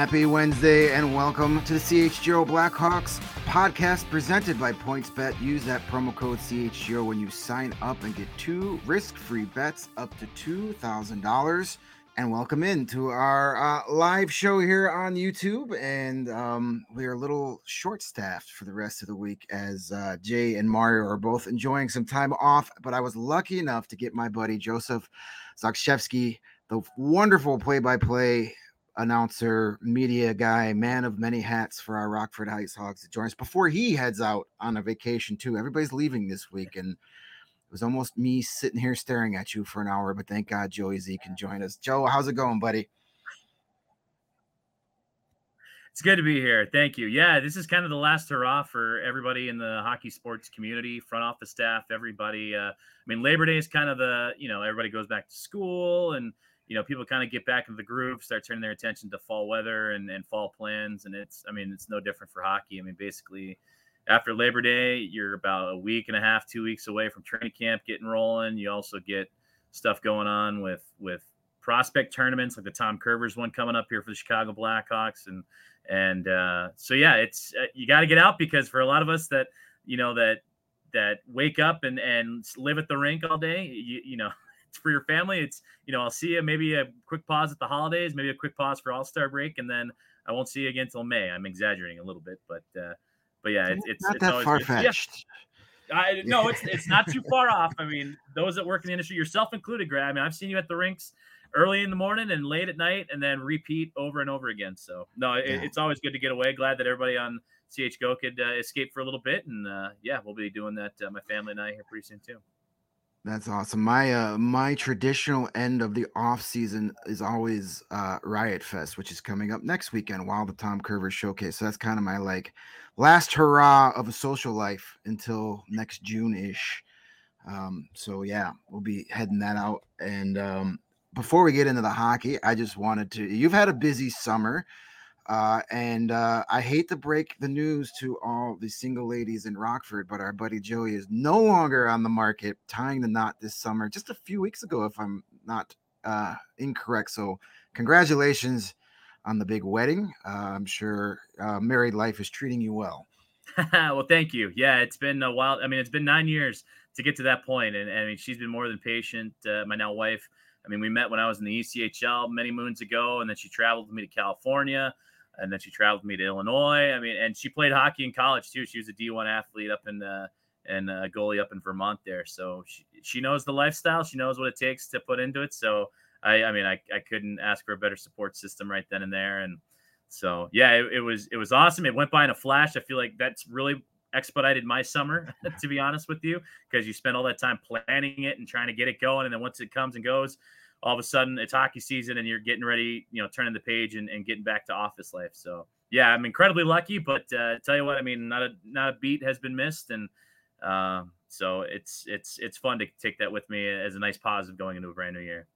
Happy Wednesday and welcome to the CHGO Blackhawks podcast presented by PointsBet. Use that promo code CHGO when you sign up and get two risk-free bets up to $2,000. And welcome in to our uh, live show here on YouTube. And um, we are a little short-staffed for the rest of the week as uh, Jay and Mario are both enjoying some time off. But I was lucky enough to get my buddy Joseph Zakrzewski, the wonderful play-by-play announcer, media guy, man of many hats for our Rockford IceHogs to join us before he heads out on a vacation too. Everybody's leaving this week, and it was almost me sitting here staring at you for an hour. But thank God Joey Z can join us. Joe, how's it going, buddy? It's good to be here. Thank you. Yeah, this is kind of the last hurrah for everybody in the hockey sports community, front office staff, everybody. Uh, I mean, Labor Day is kind of the, you know, everybody goes back to school and you know, people kind of get back into the groove, start turning their attention to fall weather and, and fall plans. And it's, I mean, it's no different for hockey. I mean, basically, after Labor Day, you're about a week and a half, two weeks away from training camp getting rolling. You also get stuff going on with with prospect tournaments like the Tom Kurvers one coming up here for the Chicago Blackhawks, and and uh, so yeah, it's uh, you got to get out because for a lot of us that you know that that wake up and and live at the rink all day, you, you know for your family, it's you know I'll see you maybe a quick pause at the holidays, maybe a quick pause for All Star break, and then I won't see you again until May. I'm exaggerating a little bit, but uh, but yeah, it's it's not it's that far fetched. Yeah. I, no, it's it's not too far off. I mean, those that work in the industry, yourself included, Greg. I mean, I've seen you at the rinks early in the morning and late at night, and then repeat over and over again. So no, it, yeah. it's always good to get away. Glad that everybody on CHGO could uh, escape for a little bit, and uh, yeah, we'll be doing that. Uh, my family and I here pretty soon too. That's awesome. My uh my traditional end of the off season is always uh Riot Fest, which is coming up next weekend while the Tom Kurvers showcase. So that's kind of my like last hurrah of a social life until next June ish. Um, so yeah, we'll be heading that out. And um before we get into the hockey, I just wanted to you've had a busy summer. Uh, and uh, I hate to break the news to all the single ladies in Rockford, but our buddy Joey is no longer on the market, tying the knot this summer, just a few weeks ago, if I'm not uh, incorrect. So, congratulations on the big wedding. Uh, I'm sure uh, married life is treating you well. well, thank you. Yeah, it's been a while. I mean, it's been nine years to get to that point, and, and I mean, she's been more than patient. Uh, my now wife. I mean, we met when I was in the ECHL many moons ago, and then she traveled with me to California and then she traveled with me to Illinois. I mean, and she played hockey in college too. She was a D1 athlete up in uh, and uh, goalie up in Vermont there. So she, she knows the lifestyle. She knows what it takes to put into it. So I, I mean, I, I couldn't ask for a better support system right then and there. And so, yeah, it, it was, it was awesome. It went by in a flash. I feel like that's really expedited my summer, to be honest with you, because you spend all that time planning it and trying to get it going. And then once it comes and goes, all of a sudden it's hockey season and you're getting ready, you know, turning the page and, and getting back to office life. So yeah, I'm incredibly lucky, but uh, tell you what, I mean, not a not a beat has been missed, and uh, so it's it's it's fun to take that with me as a nice positive going into a brand new year.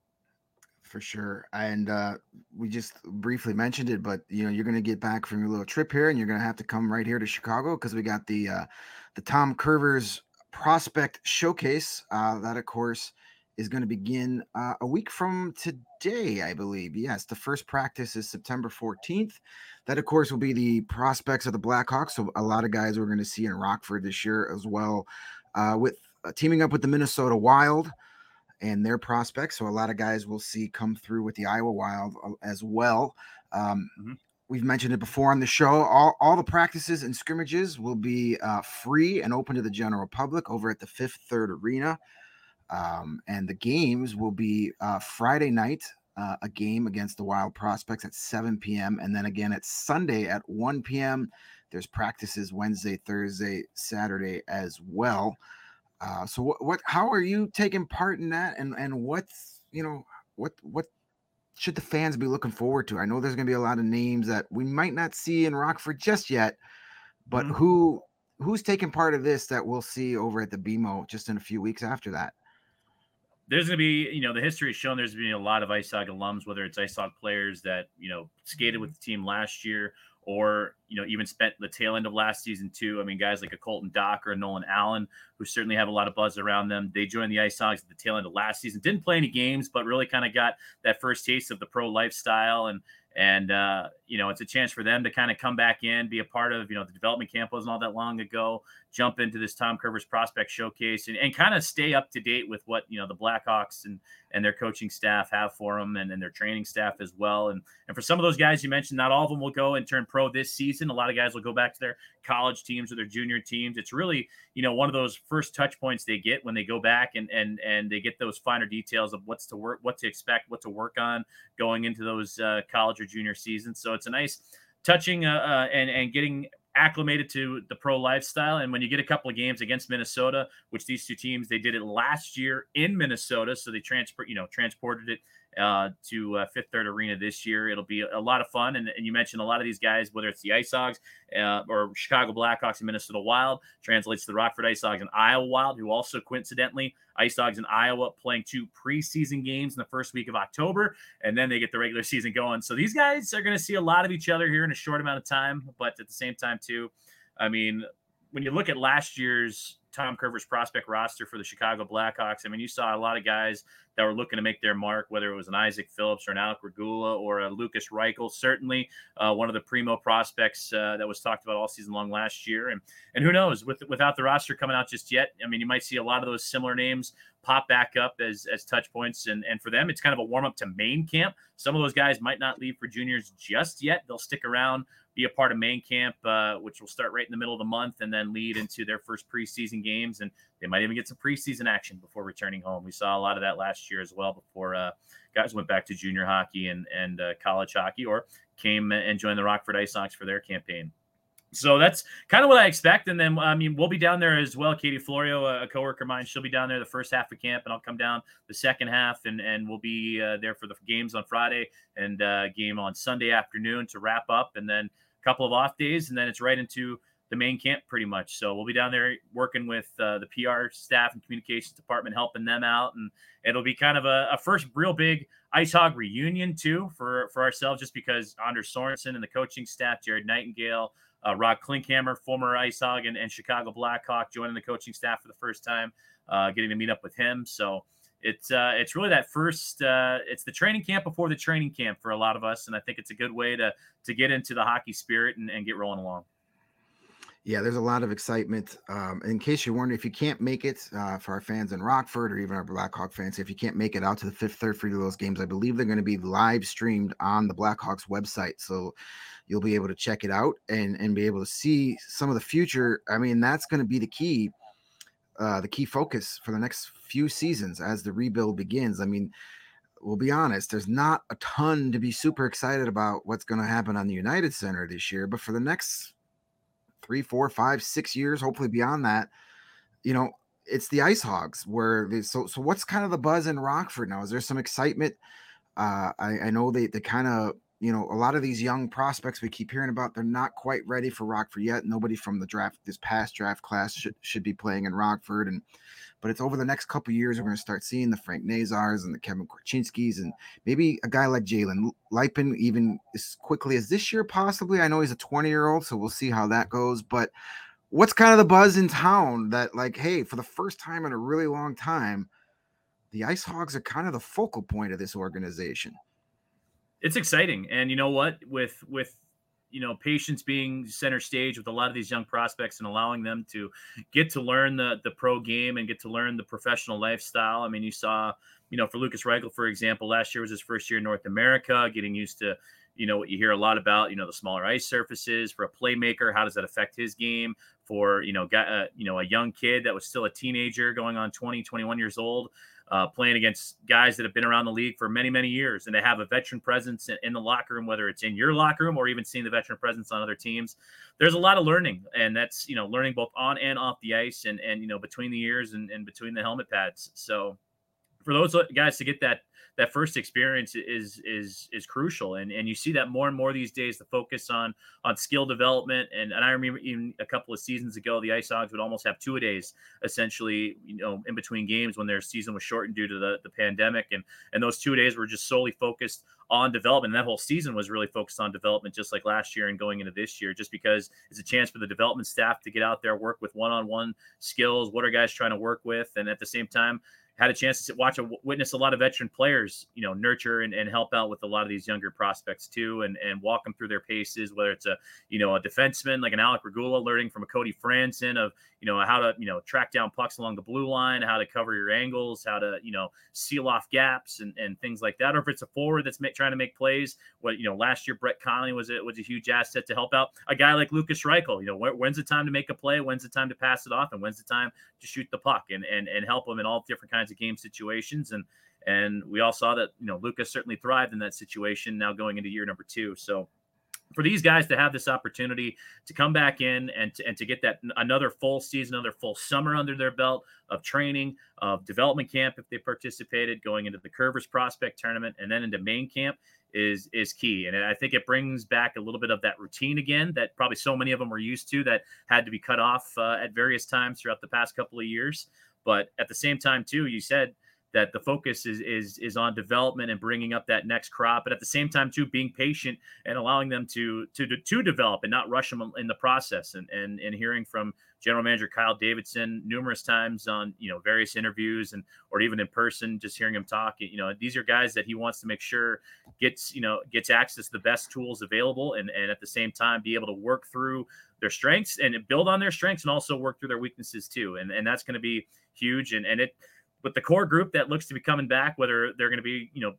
For sure, and uh, we just briefly mentioned it, but you know, you're going to get back from your little trip here, and you're going to have to come right here to Chicago because we got the uh, the Tom Kurvers Prospect Showcase. Uh, that, of course is going to begin uh, a week from today, I believe. Yes, the first practice is September 14th. That, of course, will be the prospects of the Blackhawks. So, a lot of guys we're going to see in Rockford this year as well, uh, with uh, teaming up with the Minnesota Wild and their prospects. So, a lot of guys we'll see come through with the Iowa Wild uh, as well. Um, mm-hmm. We've mentioned it before on the show. All, all the practices and scrimmages will be uh, free and open to the general public over at the Fifth Third Arena. Um, and the games will be uh, Friday night, uh, a game against the Wild Prospects at 7 p.m. And then again at Sunday at 1 p.m. There's practices Wednesday, Thursday, Saturday as well. Uh, so what, what, how are you taking part in that? And, and what's, you know, what, what should the fans be looking forward to? I know there's going to be a lot of names that we might not see in Rockford just yet, but mm-hmm. who, who's taking part of this that we'll see over at the BMO just in a few weeks after that? There's going to be, you know, the history has shown there's been a lot of IceHog alums, whether it's IceHog players that, you know, skated with the team last year or, you know, even spent the tail end of last season too. I mean, guys like a Colton Dach or a Nolan Allan, who certainly have a lot of buzz around them. They joined the IceHogs at the tail end of last season, didn't play any games, but really kind of got that first taste of the pro lifestyle and, and uh, you know it's a chance for them to kind of come back in, be a part of you know the development camp wasn't all that long ago, jump into this Tom Kurvers prospect showcase, and, and kind of stay up to date with what you know the Blackhawks and and their coaching staff have for them, and, and their training staff as well. And and for some of those guys you mentioned, not all of them will go and turn pro this season. A lot of guys will go back to their college teams or their junior teams. It's really you know one of those first touch points they get when they go back and and and they get those finer details of what's to work, what to expect, what to work on going into those uh, college or junior seasons. So it's a nice touching uh, uh, and and getting acclimated to the pro lifestyle. And when you get a couple of games against Minnesota, which these two teams they did it last year in Minnesota, so they transport you know transported it uh, to uh, Fifth Third Arena this year. It'll be a lot of fun. And, and you mentioned a lot of these guys, whether it's the Ice Hogs uh, or Chicago Blackhawks and Minnesota Wild, translates to the Rockford Ice Hogs and Iowa Wild, who also coincidentally Ice Hogs in Iowa playing two preseason games in the first week of October, and then they get the regular season going. So these guys are going to see a lot of each other here in a short amount of time, but at the same time too, I mean, when you look at last year's Tom Kurvers prospect roster for the Chicago Blackhawks, I mean, you saw a lot of guys that were looking to make their mark, whether it was an Isaak Phillips or an Alec Regula or a Lucas Reichel. Certainly, uh, one of the primo prospects uh, that was talked about all season long last year. And and who knows, with without the roster coming out just yet, I mean, you might see a lot of those similar names pop back up as as touch points. And and for them, it's kind of a warm up to main camp. Some of those guys might not leave for juniors just yet. They'll stick around be a part of main camp, uh, which will start right in the middle of the month and then lead into their first preseason games. And they might even get some preseason action before returning home. We saw a lot of that last year as well before uh, guys went back to junior hockey and, and uh, college hockey or came and joined the Rockford Ice Hogs for their campaign. So that's kind of what I expect. And then, I mean, we'll be down there as well. Katie Florio, a coworker of mine, she'll be down there the first half of camp, and I'll come down the second half, and and we'll be uh, there for the games on Friday and uh, game on Sunday afternoon to wrap up, and then couple of off days, and then it's right into the main camp pretty much. So we'll be down there working with uh, the PR staff and communications department, helping them out, and it'll be kind of a, a first real big Ice Hog reunion too for for ourselves, just because Anders Sorensen and the coaching staff, Jared Nightingale, uh, Rob Klinkhammer, former Ice Hog and, and Chicago Blackhawk, joining the coaching staff for the first time, uh, getting to meet up with him. So it's uh, it's really that first uh, it's the training camp before the training camp for a lot of us, and I think it's a good way to to get into the hockey spirit and, and get rolling along. Yeah, there's a lot of excitement. Um, in case you're wondering, if you can't make it uh, for our fans in Rockford or even our Blackhawk fans, if you can't make it out to the fifth, third, free of those games, I believe they're going to be live streamed on the Blackhawks website. So you'll be able to check it out and and be able to see some of the future. I mean, that's going to be the key uh, the key focus for the next few seasons as the rebuild begins. I mean, we'll be honest, there's not a ton to be super excited about what's going to happen on the United Center this year, but for the next three, four, five, six years, hopefully beyond that, you know, it's the Ice Hogs where they so so what's kind of the buzz in Rockford now? Is there some excitement? Uh, I, I know they they kind of you know, a lot of these young prospects we keep hearing about, they're not quite ready for Rockford yet. Nobody from the draft, this past draft class, should, should be playing in Rockford. And but it's over the next couple years we're going to start seeing the Frank Nazars and the Kevin Korchinskis and maybe a guy like Jalen Luypen even as quickly as this year, possibly. I know he's a 20 year old, so we'll see how that goes. But what's kind of the buzz in town that like, hey, for the first time in a really long time, the Ice Hogs are kind of the focal point of this organization. It's exciting, and you know what? With with you know patience being center stage with a lot of these young prospects and allowing them to get to learn the the pro game and get to learn the professional lifestyle. I mean, you saw you know for Lucas Reichel, for example, last year was his first year in North America, getting used to you know what you hear a lot about you know the smaller ice surfaces for a playmaker how does that affect his game for you know got, uh, you know a young kid that was still a teenager going on 20 21 years old uh, playing against guys that have been around the league for many many years and they have a veteran presence in, in the locker room whether it's in your locker room or even seeing the veteran presence on other teams. There's a lot of learning and that's you know learning both on and off the ice and and you know between the ears and, and between the helmet pads. So for those guys to get that that first experience is is is crucial. And and you see that more and more these days the focus on on skill development. And, and i remember even a couple of seasons ago the ice hogs would almost have two a days essentially you know in between games when their season was shortened due to the, the pandemic. And and those two days were just solely focused on development. And that whole season was really focused on development just like last year and going into this year just because it's a chance for the development staff to get out there work with one-on-one skills what are guys trying to work with and at the same time had a chance to watch a witness a lot of veteran players, you know, nurture and, and help out with a lot of these younger prospects too, and and walk them through their paces. Whether it's a you know a defenseman like an Alec Regula learning from a Cody Franson of you know how to you know track down pucks along the blue line, how to cover your angles, how to you know seal off gaps and, and things like that. Or if it's a forward that's trying to make plays, what you know last year Brett Connolly was it was a huge asset to help out a guy like lucas Reichel. You know wh- when's the time to make a play, when's the time to pass it off, and when's the time to shoot the puck and and and help them in all different kinds of game situations and and we all saw that you know lucas certainly thrived in that situation now going into year number two so for these guys to have this opportunity to come back in and to, and to get that another full season, another full summer under their belt of training, of development camp if they participated, going into the Kurvers Prospect Tournament, and then into main camp is is key. And I think it brings back a little bit of that routine again that probably so many of them were used to that had to be cut off uh, at various times throughout the past couple of years. But at the same time, too, you said that the focus is is is on development and bringing up that next crop, but at the same time too being patient and allowing them to to to develop and not rush them in the process. And and and hearing from General Manager Kyle Davidson numerous times on you know various interviews and or even in person, just hearing him talk. You know these are guys that he wants to make sure gets you know gets access to the best tools available, and and at the same time be able to work through their strengths and build on their strengths and also work through their weaknesses too. And and that's going to be huge. And and it with the core group that looks to be coming back, whether they're going to be, you know,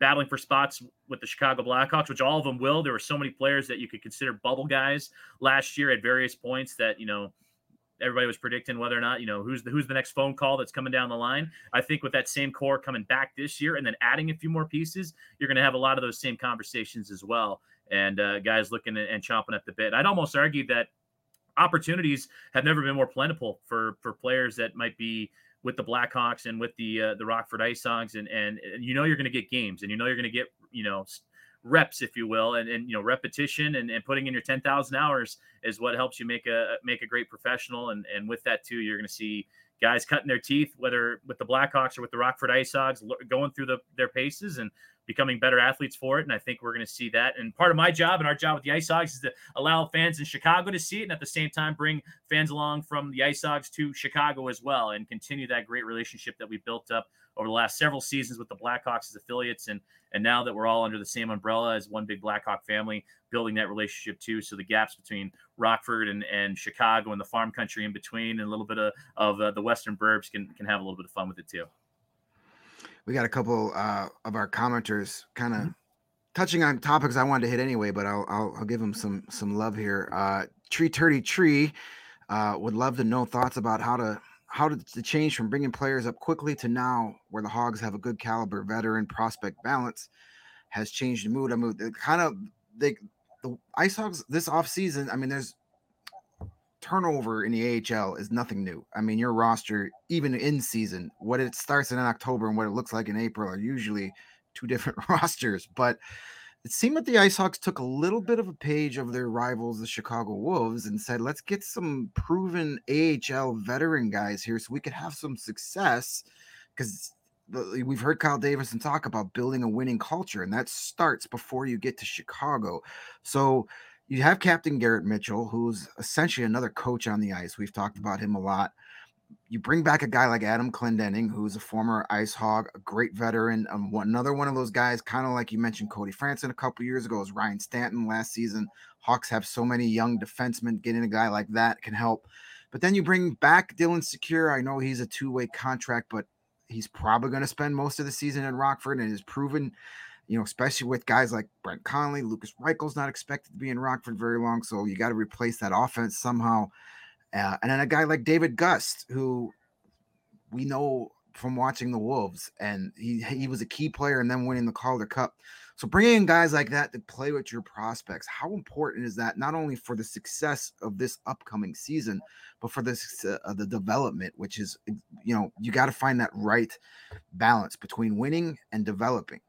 battling for spots with the Chicago Blackhawks, which all of them will. There were so many players that you could consider bubble guys last year at various points that, you know, everybody was predicting whether or not, you know, who's the who's the next phone call that's coming down the line. I think with that same core coming back this year and then adding a few more pieces, you're going to have a lot of those same conversations as well. And uh, guys looking and chomping at the bit. I'd almost argue that opportunities have never been more plentiful for for players that might be with the Blackhawks and with the uh, the Rockford Ice Hogs, and, and and you know you're going to get games, and you know you're going to get you know reps, if you will, and, and you know repetition and, and putting in your ten thousand hours is what helps you make a make a great professional, and and with that too, you're going to see guys cutting their teeth, whether with the Blackhawks or with the Rockford Ice Hogs, going through the, their paces and becoming better athletes for it. And I think we're going to see that. And part of my job and our job with the Ice Hogs is to allow fans in Chicago to see it and at the same time bring fans along from the Ice Hogs to Chicago as well and continue that great relationship that we built up over the last several seasons with the Blackhawks as affiliates. And and now that we're all under the same umbrella as one big Blackhawk family, building that relationship too. So the gaps between Rockford and, and Chicago and the farm country in between and a little bit of, of uh, the Western burbs can, can have a little bit of fun with it too we got a couple uh, of our commenters kind of mm-hmm. touching on topics I wanted to hit anyway, but I'll I'll, I'll give them some some love here. Uh, Tree Turdy Tree uh, would love to know thoughts about how to how to, to change from bringing players up quickly to now where the Hogs have a good caliber veteran prospect balance has changed the mood. I mean, kind of they the Ice Hogs this off season. I mean, there's turnover in the AHL is nothing new. I mean, your roster, even in season, what it starts in October and what it looks like in April are usually two different rosters. But it seemed that the Ice Hogs took a little bit of a page of their rivals, the Chicago Wolves, and said, let's get some proven AHL veteran guys here so we could have some success. Because we've heard Kyle Davidson talk about building a winning culture, and that starts before you get to Chicago. So, you have Captain Garrett Mitchell, who's essentially another coach on the ice. We've talked about him a lot. you bring back a guy like Adam Clendenning, who's a former Ice Hog, a great veteran, um, one, another one of those guys, kind of like you mentioned Cody Franson a couple years ago, is Ryan Stanton last season. Hawks have so many young defensemen. Getting a guy like that can help. But then you bring back Dylan Sikura. I know he's a two-way contract, but he's probably going to spend most of the season in Rockford and has proven, you know, especially with guys like Brent Connolly, Lucas Reichel's not expected to be in Rockford very long, so you got to replace that offense somehow. Uh, and then a guy like David Gust, who we know from watching the Wolves, and he he was a key player and then winning the Calder Cup. So bringing in guys like that to play with your prospects, how important is that not only for the success of this upcoming season, but for the uh, the development, which is you know you got to find that right balance between winning and developing.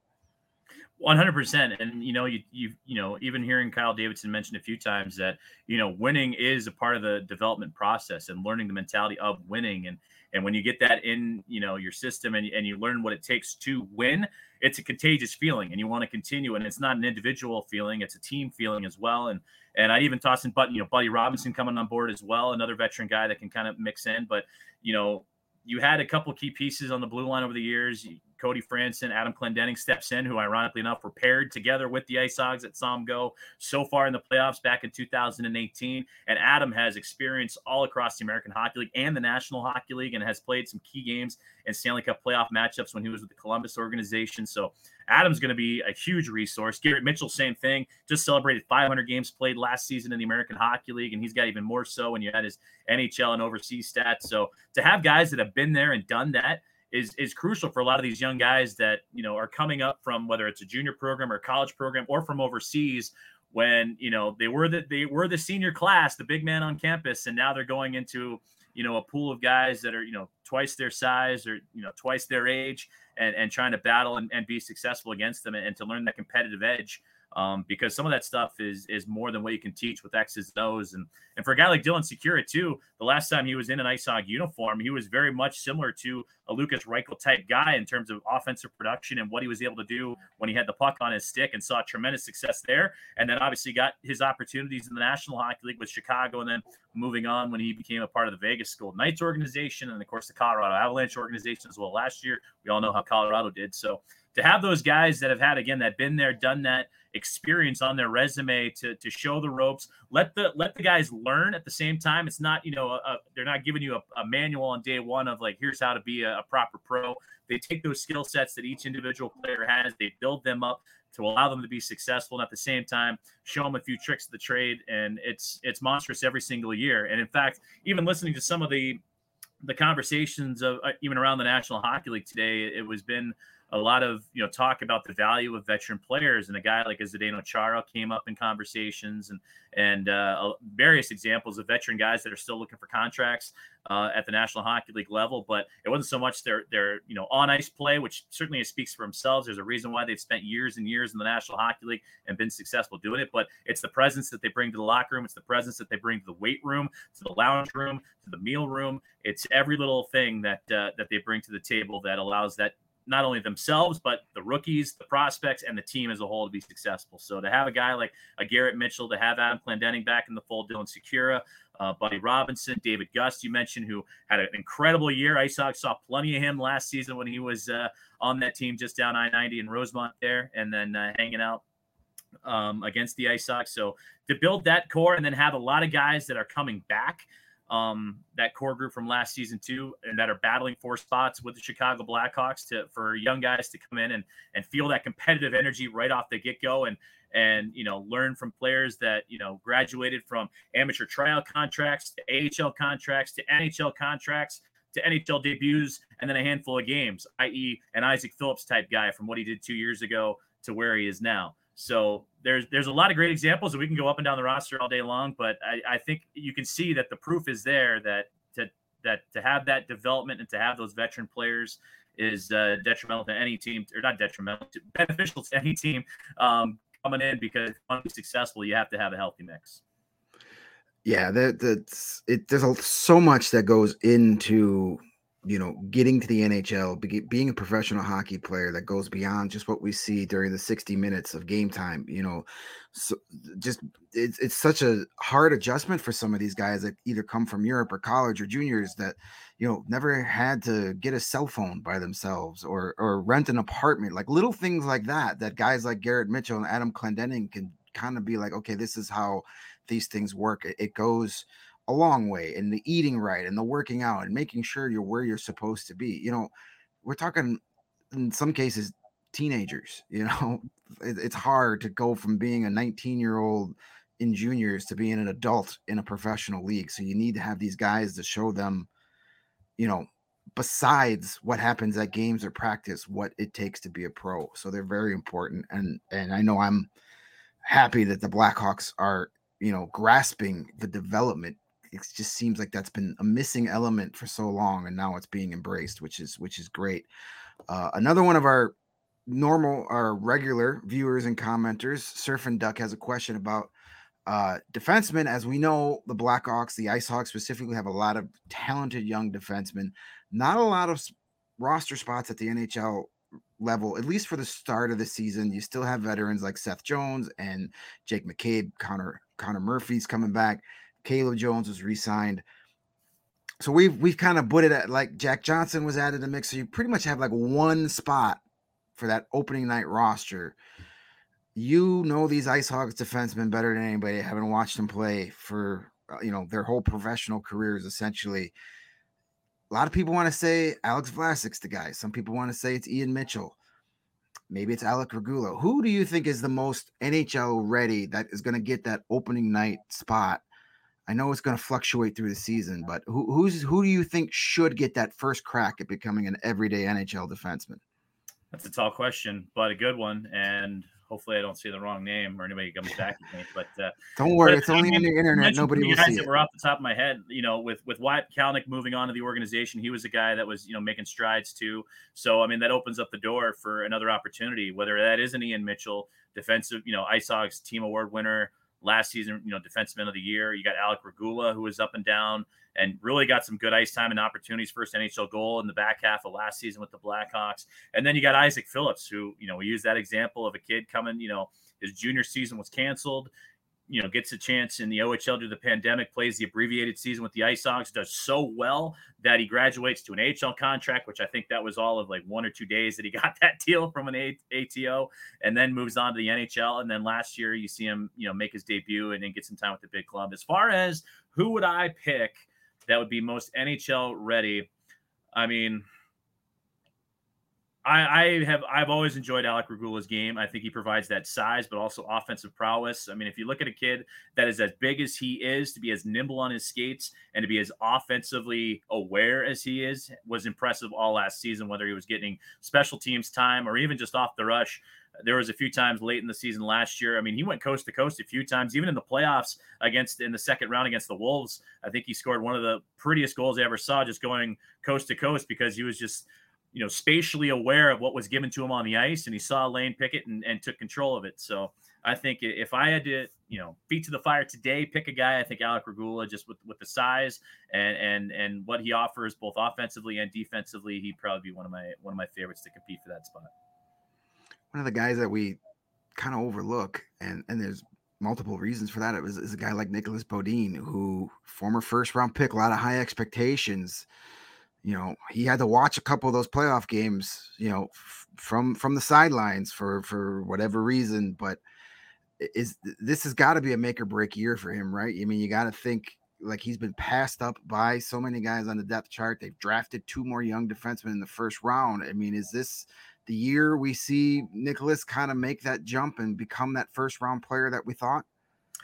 One hundred percent, and you know, you you you know, even hearing Kyle Davidson mention a few times that you know, winning is a part of the development process and learning the mentality of winning, and and when you get that in, you know, your system and and you learn what it takes to win, it's a contagious feeling, and you want to continue. And it's not an individual feeling; it's a team feeling as well. And and I even toss in, but you know, Buddy Robinson coming on board as well, another veteran guy that can kind of mix in. But you know, you had a couple key pieces on the blue line over the years. Cody Franson, Adam Clendenning steps in, who ironically enough were paired together with the Ice Hogs at saw go so far in the playoffs back in 2018. And Adam has experience all across the American Hockey League and the National Hockey League and has played some key games in Stanley Cup playoff matchups when he was with the Columbus organization. So Adam's going to be a huge resource. Garrett Mitchell, same thing, just celebrated 500 games played last season in the American Hockey League, and he's got even more so when you add his NHL and overseas stats. So to have guys that have been there and done that is is crucial for a lot of these young guys that you know are coming up from whether it's a junior program or college program or from overseas when you know they were the they were the senior class the big man on campus and now they're going into you know a pool of guys that are you know twice their size or you know twice their age and and trying to battle and, and be successful against them and, and to learn that competitive edge um, because some of that stuff is is more than what you can teach with X's and O's. And and for a guy like Dylan Sikura too, the last time he was in an Ice Hog uniform, he was very much similar to a Lucas Reichel type guy in terms of offensive production and what he was able to do when he had the puck on his stick and saw tremendous success there. And then obviously got his opportunities in the National Hockey League with Chicago, and then moving on when he became a part of the Vegas Golden Knights organization, and of course the Colorado Avalanche organization as well. Last year, we all know how Colorado did. So to have those guys that have had again that been there, done that experience on their resume to to show the ropes. Let the let the guys learn at the same time. It's not you know a, a, they're not giving you a, a, manual on day one of like here's how to be a, proper pro. They take those skill sets that each individual player has, they build them up to allow them to be successful, and at the same time show them a few tricks of the trade. And it's it's monstrous every single year. And in fact, even listening to some of the the conversations of uh, even around the National Hockey League today, it was been a lot of you know talk about the value of veteran players, and a guy like Zdeno Chara came up in conversations, and and uh, various examples of veteran guys that are still looking for contracts uh, at the National Hockey League level. But it wasn't so much their their you know on ice play, which certainly speaks for themselves. There's a reason why they've spent years and years in the National Hockey League and been successful doing it. But it's the presence that they bring to the locker room. It's the presence that they bring to the weight room, to the lounge room, to the meal room. It's every little thing that uh, that they bring to the table that allows that not only themselves, but the rookies, the prospects, and the team as a whole to be successful. So to have a guy like a Garrett Mitchell, to have Adam Clendenning back in the fold, Dylan Sikura, uh, Buddy Robinson, David Gust, you mentioned, who had an incredible year. Ice Hogs saw plenty of him last season when he was uh, on that team just down I 90 in Rosemont there and then uh, hanging out um, against the Ice Hogs. So to build that core and then have a lot of guys that are coming back um, that core group from last season too, and that are battling for spots with the Chicago Blackhawks to for young guys to come in and and feel that competitive energy right off the get go and and you know learn from players that you know graduated from amateur tryout contracts to AHL contracts to NHL contracts to NHL debuts and then a handful of games, i.e., an Isaak Phillips type guy from what he did two years ago to where he is now. So there's there's a lot of great examples, and we can go up and down the roster all day long. But I, I think you can see that the proof is there that to that to have that development and to have those veteran players is uh, detrimental to any team, or not detrimental, to, beneficial to any team um, coming in because to be successful, you have to have a healthy mix. Yeah, that that's it. There's so much that goes into you know, getting to the NHL, be, being a professional hockey player that goes beyond just what we see during the 60 minutes of game time, you know, so just it's, it's such a hard adjustment for some of these guys that either come from Europe or college or juniors that, you know, never had to get a cell phone by themselves or or rent an apartment, like little things like that. That guys like Garrett Mitchell and Adam Clendenning can kind of be like, okay, this is how these things work. It, it goes a long way in the eating right and the working out and making sure you're where you're supposed to be. You know, we're talking in some cases teenagers. You know, it, it's hard to go from being a 19 year old in juniors to being an adult in a professional league. So you need to have these guys to show them you know, besides what happens at games or practice, what it takes to be a pro. So they're very important. And and I know I'm happy that the Blackhawks are, you know, grasping the development. It just seems like that's been a missing element for so long, and now it's being embraced, which is which is great. Uh, another one of our normal, our regular viewers and commenters, Surf and Duck has a question about uh, defensemen, as we know, the Blackhawks, the Ice Hogs specifically, have a lot of talented young defensemen. Not a lot of roster spots at the NHL level, at least for the start of the season. You still have veterans like Seth Jones and Jake McCabe, Connor Connor Murphy's coming back. Caleb Jones was re-signed. So we've we've kind of put it at like Jack Johnson was added to the mix. So you pretty much have like one spot for that opening night roster you know these Ice Hogs defensemen better than anybody. I haven't watched them play for uh, you know their whole professional careers essentially. A lot of people want to say Alex Vlasic's the guy. Some people want to say it's Ian Mitchell. Maybe it's Alec Regula. Who do you think is the most NHL ready that is going to get that opening night spot? I know it's going to fluctuate through the season, but who, who's who do you think should get that first crack at becoming an everyday NHL defenseman? That's a tall question, but a good one. And Hopefully, I don't say the wrong name or anybody comes back at me. But uh, don't worry, but, it's only on the internet. Nobody will see it. We're off the top of my head. You know, with with Wyatt Kalynuk moving on to the organization, he was a guy that was you know making strides too. So I mean, that opens up the door for another opportunity. Whether that is an Ian Mitchell, defensive, you know, Ice Hogs team award winner last season, you know, defenseman of the year. You got Alec Regula, who was up and down and really got some good ice time and opportunities. First NHL goal in the back half of last season with the Blackhawks. And then you got Isaak Phillips, who, you know, we use that example of a kid coming, you know, his junior season was canceled. You know, gets a chance in the OHL due to the pandemic, plays the abbreviated season with the Ice Hogs, does so well that he graduates to an AHL contract, which I think that was all of like one or two days that he got that deal from an ATO, and then moves on to the NHL. And then last year, you see him, you know, make his debut and then get some time with the big club. As far as who would I pick that would be most NHL ready, I mean, I, I, have I've always enjoyed Alec Regula's game. I think he provides that size, but also offensive prowess. I mean, if you look at a kid that is as big as he is, to be as nimble on his skates and to be as offensively aware as he is, was impressive all last season. Whether he was getting special teams time or even just off the rush, there was a few times late in the season last year. I mean, he went coast to coast a few times, even in the playoffs against in the second round against the Wolves. I think he scored one of the prettiest goals I ever saw, just going coast to coast because he was just you know, spatially aware of what was given to him on the ice, and he saw Lane Pickett and, and took control of it. So I think if I had to, you know, feet to the fire today, pick a guy, I think Alec Regula, just with with the size and and and what he offers both offensively and defensively, he'd probably be one of my one of my favorites to compete for that spot. One of the guys that we kind of overlook, and and there's multiple reasons for that. It was is a guy like Nicholas Beaudin, who former first round pick, a lot of high expectations you know he had to watch a couple of those playoff games you know f- from from the sidelines for for whatever reason but is this has got to be a make or break year for him right? I mean you got to think like he's been passed up by so many guys on the depth chart. They've drafted two more young defensemen in the first round. I mean is this the year we see nicholas kind of make that jump and become that first round player that we thought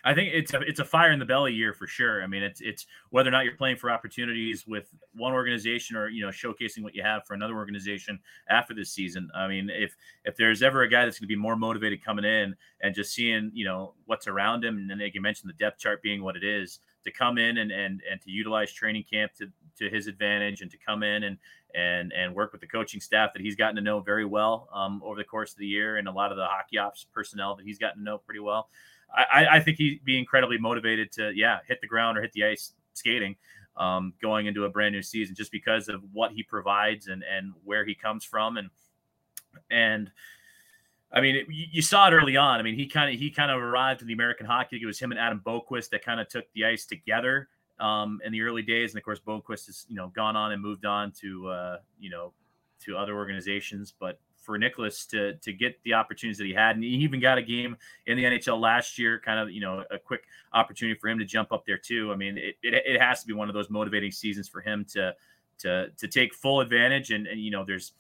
I think it's a it's a fire in the belly year for sure. I mean, it's it's whether or not you're playing for opportunities with one organization or you know showcasing what you have for another organization after this season. I mean, if if there's ever a guy that's going to be more motivated coming in and just seeing you know what's around him, and then like you mentioned the depth chart being what it is, to come in and and and to utilize training camp to to his advantage, and to come in and and and work with the coaching staff that he's gotten to know very well um, over the course of the year, and a lot of the hockey ops personnel that he's gotten to know pretty well. I, I think he'd be incredibly motivated to, yeah, hit the ground or hit the ice skating um, going into a brand new season just because of what he provides and and where he comes from and and I mean, you saw it early on. I mean, he kind of he kind of arrived in the American Hockey League. It was him and Adam Boqvist that kind of took the ice together um, in the early days, and of course, Boqvist has you know gone on and moved on to uh, you know to other organizations. But for Nicholas to to get the opportunities that he had, and he even got a game in the NHL last year, kind of you know a quick opportunity for him to jump up there too. I mean, it, it, it has to be one of those motivating seasons for him to to to take full advantage. And, and you know, there's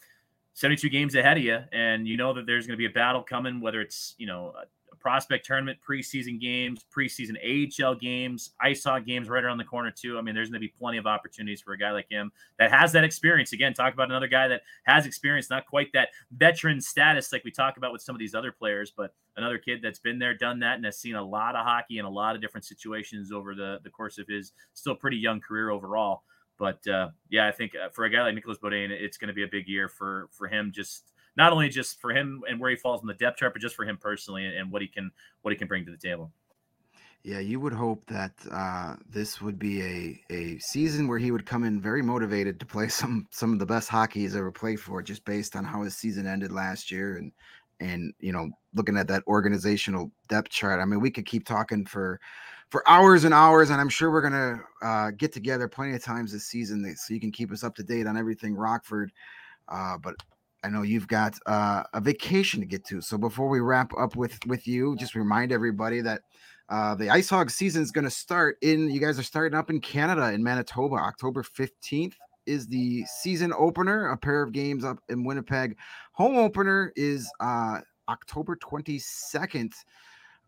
72 games ahead of you, and you know that there's going to be a battle coming, whether it's you know prospect tournament, preseason games, preseason AHL games, IceHog games right around the corner too. I mean, there's going to be plenty of opportunities for a guy like him that has that experience. Again, talk about another guy that has experience, not quite that veteran status like we talk about with some of these other players, but another kid that's been there, done that, and has seen a lot of hockey in a lot of different situations over the the course of his still pretty young career overall. But uh, yeah, I think uh, for a guy like Nicholas Beaudin, it's going to be a big year for for him just not only just for him and where he falls in the depth chart, but just for him personally and, and what he can what he can bring to the table. Yeah, you would hope that uh, this would be a, a season where he would come in very motivated to play some some of the best hockey he's ever played for, just based on how his season ended last year and and you know looking at that organizational depth chart. I mean, we could keep talking for for hours and hours, and I'm sure we're gonna uh, get together plenty of times this season so you can keep us up to date on everything Rockford. Uh, but I know you've got uh, a vacation to get to. So before we wrap up with with you, just remind everybody that uh, the Ice Hog season is going to start in. You guys are starting up in Canada in Manitoba. October fifteenth is the season opener. A pair of games up in Winnipeg. Home opener is uh, October twenty second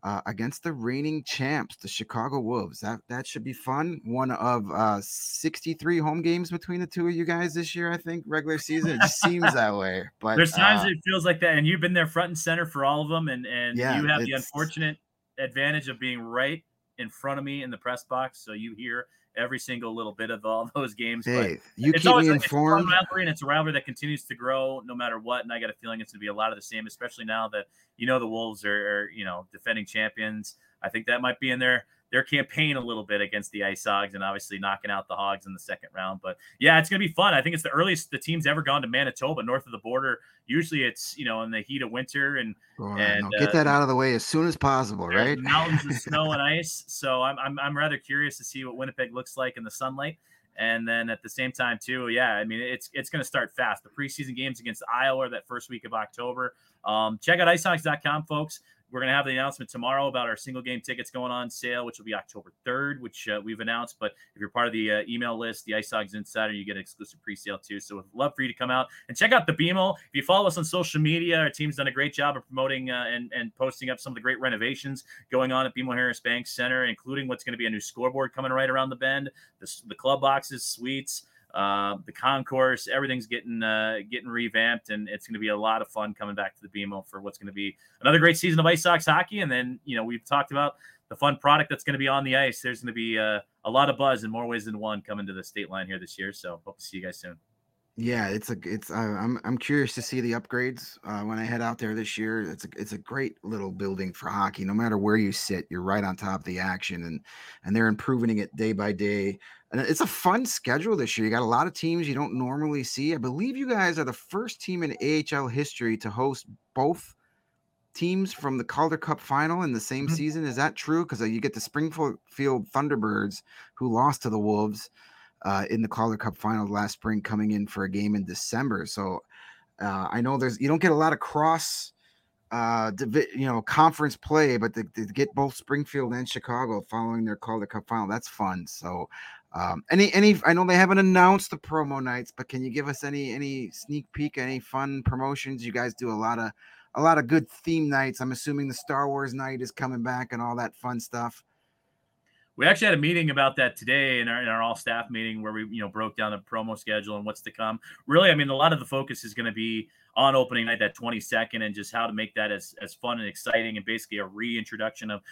uh, against the reigning champs, the Chicago Wolves. That that should be fun. One of uh, 63 home games between the two of you guys this year, I think, regular season. It seems that way. But there's times uh, it feels like that, and you've been there front and center for all of them, and and yeah, you have the unfortunate advantage of being right in front of me in the press box, so you hear every single little bit of all those games. Hey, you keep me informed. It's a rivalry, and it's a rivalry that continues to grow no matter what. And I got a feeling it's going to be a lot of the same, especially now that you know the Wolves are, are you know defending champions. I think that might be in there their campaign a little bit against the Ice Hogs and obviously knocking out the Hogs in the second round. But yeah, it's going to be fun. I think it's the earliest the team's ever gone to Manitoba, north of the border. Usually it's, you know, in the heat of winter and, and no, get uh, that out of the way as soon as possible, right? Mountains of snow and ice. So I'm, I'm, I'm rather curious to see what Winnipeg looks like in the sunlight. And then at the same time, too, yeah, I mean, it's it's going to start fast. The preseason games against Iowa that first week of October. Um, check out icehogs.com, folks we're going to have the announcement tomorrow about our single game tickets going on sale, which will be October 3rd, which uh, we've announced. But if you're part of the uh, email list, the Ice Hogs Insider, you get an exclusive pre sale too. So, we'd love for you to come out and check out the BMO. If you follow us on social media, our team's done a great job of promoting uh, and, and posting up some of the great renovations going on at BMO Harris Bank Center, including what's going to be a new scoreboard coming right around the bend, the, the club boxes, suites. Uh, the concourse, everything's getting uh, getting revamped, and it's going to be a lot of fun coming back to the BMO for what's going to be another great season of Ice Hogs hockey. And then you know we've talked about the fun product that's going to be on the ice. There's going to be uh, a lot of buzz in more ways than one coming to the state line here this year. So hope to see you guys soon. Yeah, it's a it's uh, I'm I'm curious to see the upgrades uh, when I head out there this year. It's a it's a great little building for hockey. No matter where you sit, you're right on top of the action, and and they're improving it day by day. And it's a fun schedule this year. You got a lot of teams you don't normally see. I believe you guys are the first team in AHL history to host both teams from the Calder Cup final in the same mm-hmm. season. Is that true? Because uh, you get the Springfield Thunderbirds who lost to the Wolves uh, in the Calder Cup final last spring, coming in for a game in December. So uh, I know there's you don't get a lot of cross, uh, you know, conference play, but to, to, get both Springfield and Chicago following their Calder Cup final, that's fun. So um, any any I know they haven't announced the promo nights, but can you give us any any sneak peek, any fun promotions? You guys do a lot of a lot of good theme nights. I'm assuming the Star Wars night is coming back and all that fun stuff we actually had a meeting about that today in our, in our all staff meeting where we you know broke down the promo schedule and what's to come really i mean a lot of the focus is going to be on opening night that 22nd and just how to make that as, as fun and exciting and basically a reintroduction of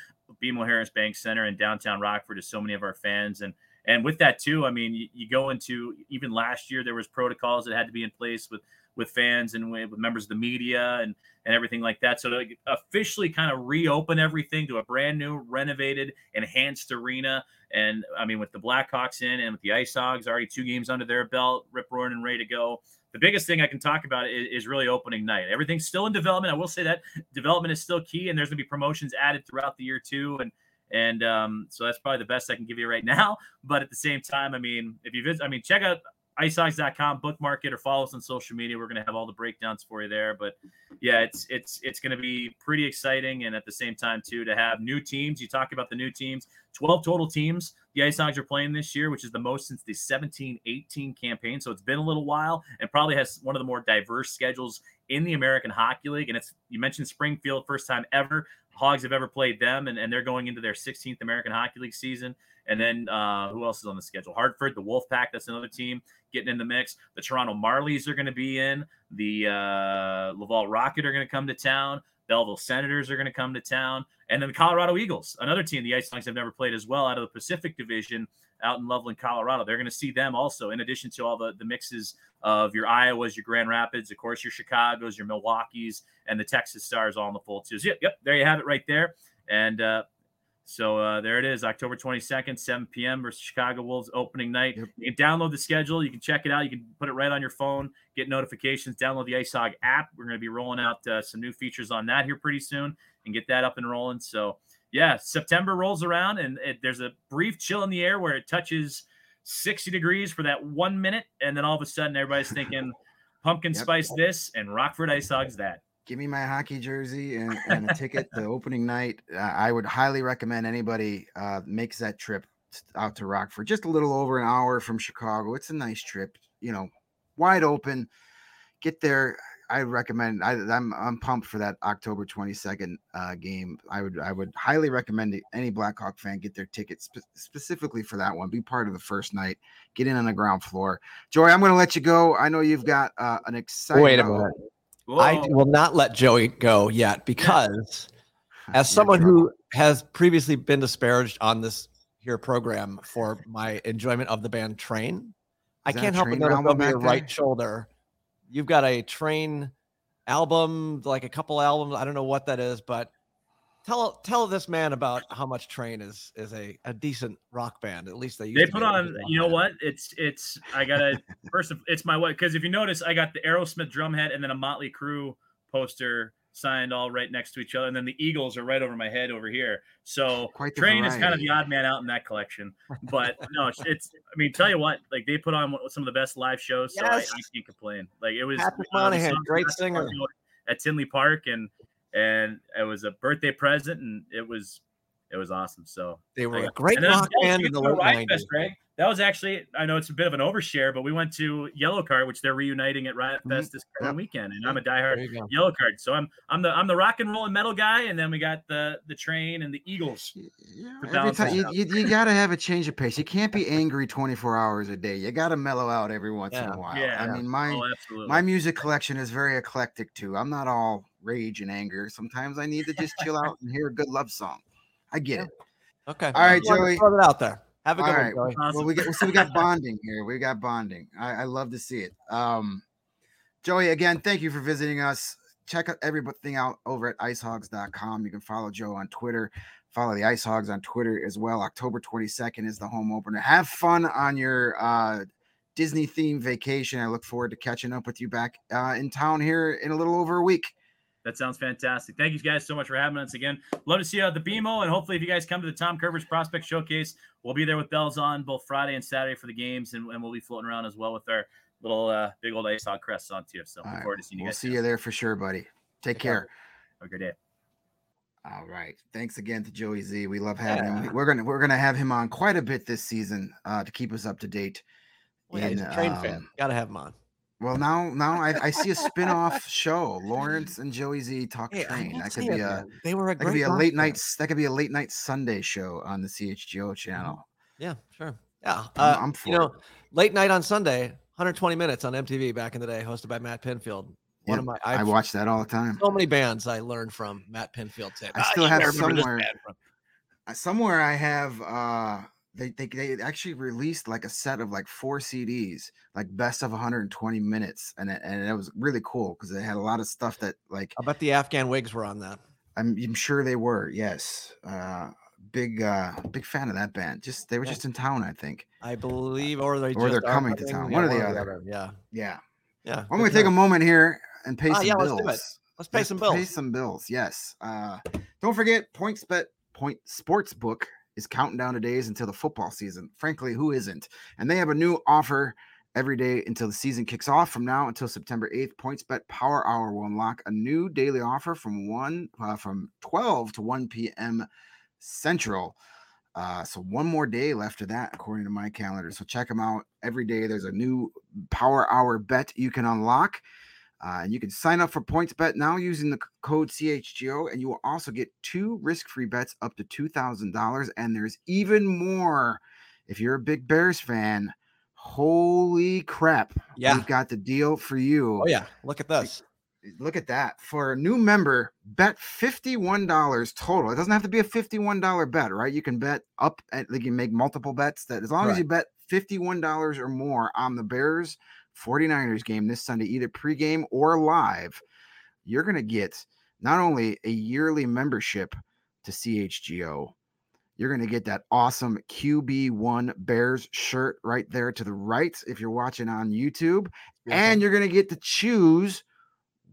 BMO Harris Bank Center in downtown Rockford to so many of our fans and and with that too i mean you, you go into even last year there was protocols that had to be in place with with fans and with members of the media and and everything like that. So to officially kind of reopen everything to a brand new, renovated, enhanced arena. And I mean, with the Blackhawks in and with the Ice Hogs already two games under their belt, rip roaring and ready to go. The biggest thing I can talk about is, is really opening night. Everything's still in development. I will say that development is still key, and there's going to be promotions added throughout the year too. And And um, so that's probably the best I can give you right now. But at the same time, I mean, if you visit, I mean, check out icehogs.com, bookmark it, or follow us on social media. We're going to have all the breakdowns for you there. But yeah, it's it's it's going to be pretty exciting, and at the same time too, to have new teams. You talk about the new teams, twelve total teams. The Ice Hogs are playing this year, which is the most since the 17-18 campaign. So it's been a little while, and probably has one of the more diverse schedules in the American Hockey League. And it's you mentioned Springfield, first time ever. Hogs have ever played them, and, and they're going into their 16th American Hockey League season. And then uh, who else is on the schedule? Hartford, the Wolfpack, that's another team getting in the mix. The Toronto Marlies are going to be in. The uh, Laval Rocket are going to come to town. Belleville Senators are going to come to town. And then the Colorado Eagles, another team the Ice Hogs have never played as well out of the Pacific Division out in Loveland, Colorado. They're going to see them also, in addition to all the, the mixes of your Iowas, your Grand Rapids, of course, your Chicago's, your Milwaukee's, and the Texas Stars all in the fold too. So, yep, yep, there you have it right there. And uh, so uh, there it is, October 22nd, 7 p.m. versus Chicago Wolves opening night. Yep. You can download the schedule. You can check it out. You can put it right on your phone, get notifications, download the Ice Hog app. We're going to be rolling out uh, some new features on that here pretty soon and get that up and rolling. So, yeah, September rolls around and it, there's a brief chill in the air where it touches 60 degrees for that one minute. And then all of a sudden, everybody's thinking pumpkin yep. spice this and Rockford Ice Hogs that give me my hockey jersey and, and a ticket to opening night. Uh, I would highly recommend anybody uh, makes that trip out to Rockford, just a little over an hour from Chicago. It's a nice trip, you know, wide open. Get there. I recommend. I, am I'm, I'm pumped for that October 22nd uh, game. I would I would highly recommend any Blackhawk fan get their tickets spe- specifically for that one. Be part of the first night. Get in on the ground floor. Joey, I'm going to let you go. I know you've got uh, an exciting. Wait a minute. Whoa. I will not let Joey go yet because, as someone who has previously been disparaged on this here program for my enjoyment of the band Train, I can't help but notice on your right shoulder, you've got a Train album, like a couple albums. I don't know what that is, but tell tell this man about how much Train is is a, a decent rock band. At least they they put on. You know band. what? It's it's I gotta first of it's my what because if you notice, I got the Aerosmith drum head and then a Motley Crue poster signed all right next to each other, and then the Eagles are right over my head over here. So Train is kind of the odd man out in that collection. But no, it's, I mean, tell you what, like they put on some of the best live shows, so yes. I, I, can't complain. Like it was Patrick Monahan, great singer at Tinley Park, and and it was a birthday present, and it was it was awesome. So they were a great rock band in the late nineties. That was actually I know it's a bit of an overshare, but we went to Yellowcard, which they're reuniting at Riot mm-hmm. Fest this yep. weekend, and I'm a diehard Yellowcard. So I'm I'm the I'm the rock and roll and metal guy, and then we got the the train and the Eagles. Yeah, every time you, you, you got to have a change of pace. You can't be angry 24 hours a day. You got to mellow out every once yeah. in a while. Yeah, I mean my oh, my music collection is very eclectic too. I'm not all rage and anger. Sometimes I need to just chill out and hear a good love song. I get yeah. it. Okay. All right, Joey. Throw it out there. Have a good right. one, Awesome. Well, we get so we got bonding here. We got bonding. I, I love to see it. Um, Joey, again, thank you for visiting us. Check out everything out over at icehogs.com. You can follow Joe on Twitter. Follow the Ice Hogs on Twitter as well. October 22nd is the home opener. Have fun on your uh, Disney themed vacation. I look forward to catching up with you back uh, in town here in a little over a week. That sounds fantastic. Thank you guys so much for having us again. Love to see you at the BMO, and hopefully, if you guys come to the Tom Kurvers Prospect Showcase, we'll be there with bells on both Friday and Saturday for the games, and, and we'll be floating around as well with our little uh, big old ice hog crests on too. So, look forward to seeing you we'll guys. see you there for sure, buddy. Take care. Have a good day. All right. Thanks again to Joey Z. We love having yeah. him. We're gonna we're gonna have him on quite a bit this season uh, to keep us up to date. Well, yeah, he's a train um, fan. Gotta have him on. Well, now now I, I see a spin-off show. Lawrence and Joey Z talk hey, train. That could be a they were a that could be a late night that could be a late night Sunday show on the CHGO mm-hmm. channel. Yeah, sure. Yeah. Uh, I'm, for you know, late night on Sunday, 120 minutes on MTV back in the day, hosted by Matt Pinfield. One yeah, of my I've, i watch that all the time. So many bands I learned from Matt Pinfield. Tip. I still ah, have somewhere somewhere I have uh they, they they actually released like a set of like four CDs, like best of 120 minutes, and it, and it was really cool because they had a lot of stuff that like. I bet the Afghan Whigs were on that. I'm, I'm sure they were. Yes, uh, big uh, big fan of that band. Just they were yeah. just in town, I think. I believe, or they or they're coming to town. One or the other. Yeah, yeah, yeah. I'm gonna take a moment here and pay ah, some yeah, bills. Let's, let's pay some bills. Pay some bills. Yes. Uh, don't forget PointsBet Point Sportsbook is counting down the days until the football season. Frankly, who isn't? And they have a new offer every day until the season kicks off. From now until September 8th, PointsBet Power Hour will unlock a new daily offer from 1 uh, from 12 to 1 p.m. Central. Uh, so one more day left of that, according to my calendar. So check them out every day. There's a new Power Hour bet you can unlock. Uh, and you can sign up for PointsBet now using the code CHGO, and you will also get two risk-free bets up to two thousand dollars. And there's even more if you're a big Bears fan. Holy crap! Yeah, we've got the deal for you. Oh yeah, look at this. Look at that. For a new member, bet $51 total. It doesn't have to be a $51 bet, right? You can bet up at like you can make multiple bets that as long right. as you bet $51 or more on the Bears 49ers game this Sunday, either pregame or live, you're going to get not only a yearly membership to CHGO, you're going to get that awesome QB1 Bears shirt right there to the right if you're watching on YouTube. And you're going to get to choose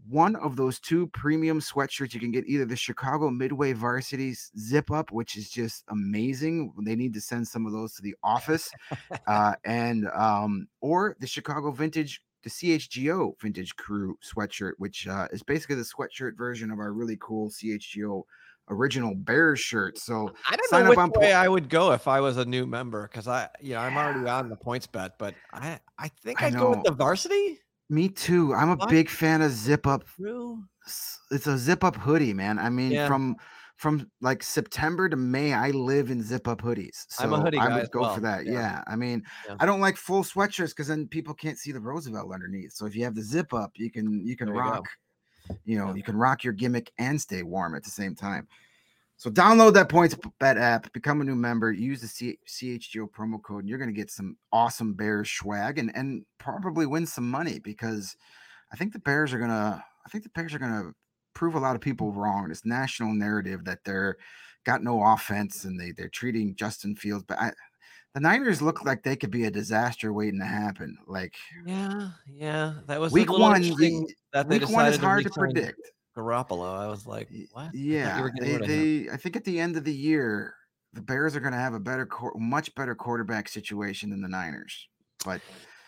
one of those two premium sweatshirts. You can get either the Chicago Midway Varsity Zip Up, which is just amazing. They need to send some of those to the office, uh, and um, or the Chicago Vintage, the CHGO Vintage Crew sweatshirt, which uh, is basically the sweatshirt version of our really cool CHGO original Bears shirt. So I don't know which on way po- I would go if I was a new member because I, you know, I'm already on the points bet, but I, I think I'd go with the varsity. Me too. I'm a what? big fan of zip up. True. It's a zip up hoodie, man. I mean, yeah. from from like September to May, I live in zip up hoodies. So I'm a hoodie I would go well. for that. Yeah. yeah. I mean, yeah. I don't like full sweatshirts because then people can't see the Roosevelt underneath. So if you have the zip up, you can you can there rock. You, you know, you can rock your gimmick and stay warm at the same time. So download that Points Bet app, become a new member, use the C- CHGO promo code, and you're going to get some awesome Bears swag and and probably win some money because I think the Bears are going to I think the Bears are going to prove a lot of people wrong. This national narrative that they're got no offense and they they're treating Justin Fields, but I, the Niners look like they could be a disaster waiting to happen. Like yeah, yeah, that was week one. That week one is hard to predict. Garoppolo. I was like, what? Yeah, I they, they I think at the end of the year, the Bears are going to have a better, much better quarterback situation than the Niners. But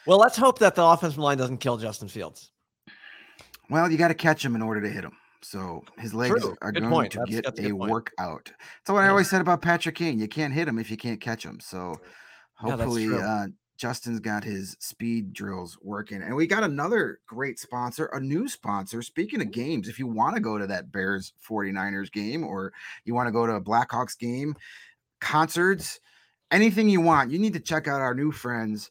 well, let's hope that the offensive line doesn't kill Justin Fields. Well, you got to catch him in order to hit him. So his legs True. are Good going point. to that's, get that's a, a workout. That's what yeah. I always said about Patrick Kane. You can't hit him if you can't catch him. So hopefully, yeah, uh, Justin's got his speed drills working. And we got another great sponsor, a new sponsor. Speaking of games, if you want to go to that Bears 49ers game or you want to go to a Blackhawks game, concerts, anything you want, you need to check out our new friends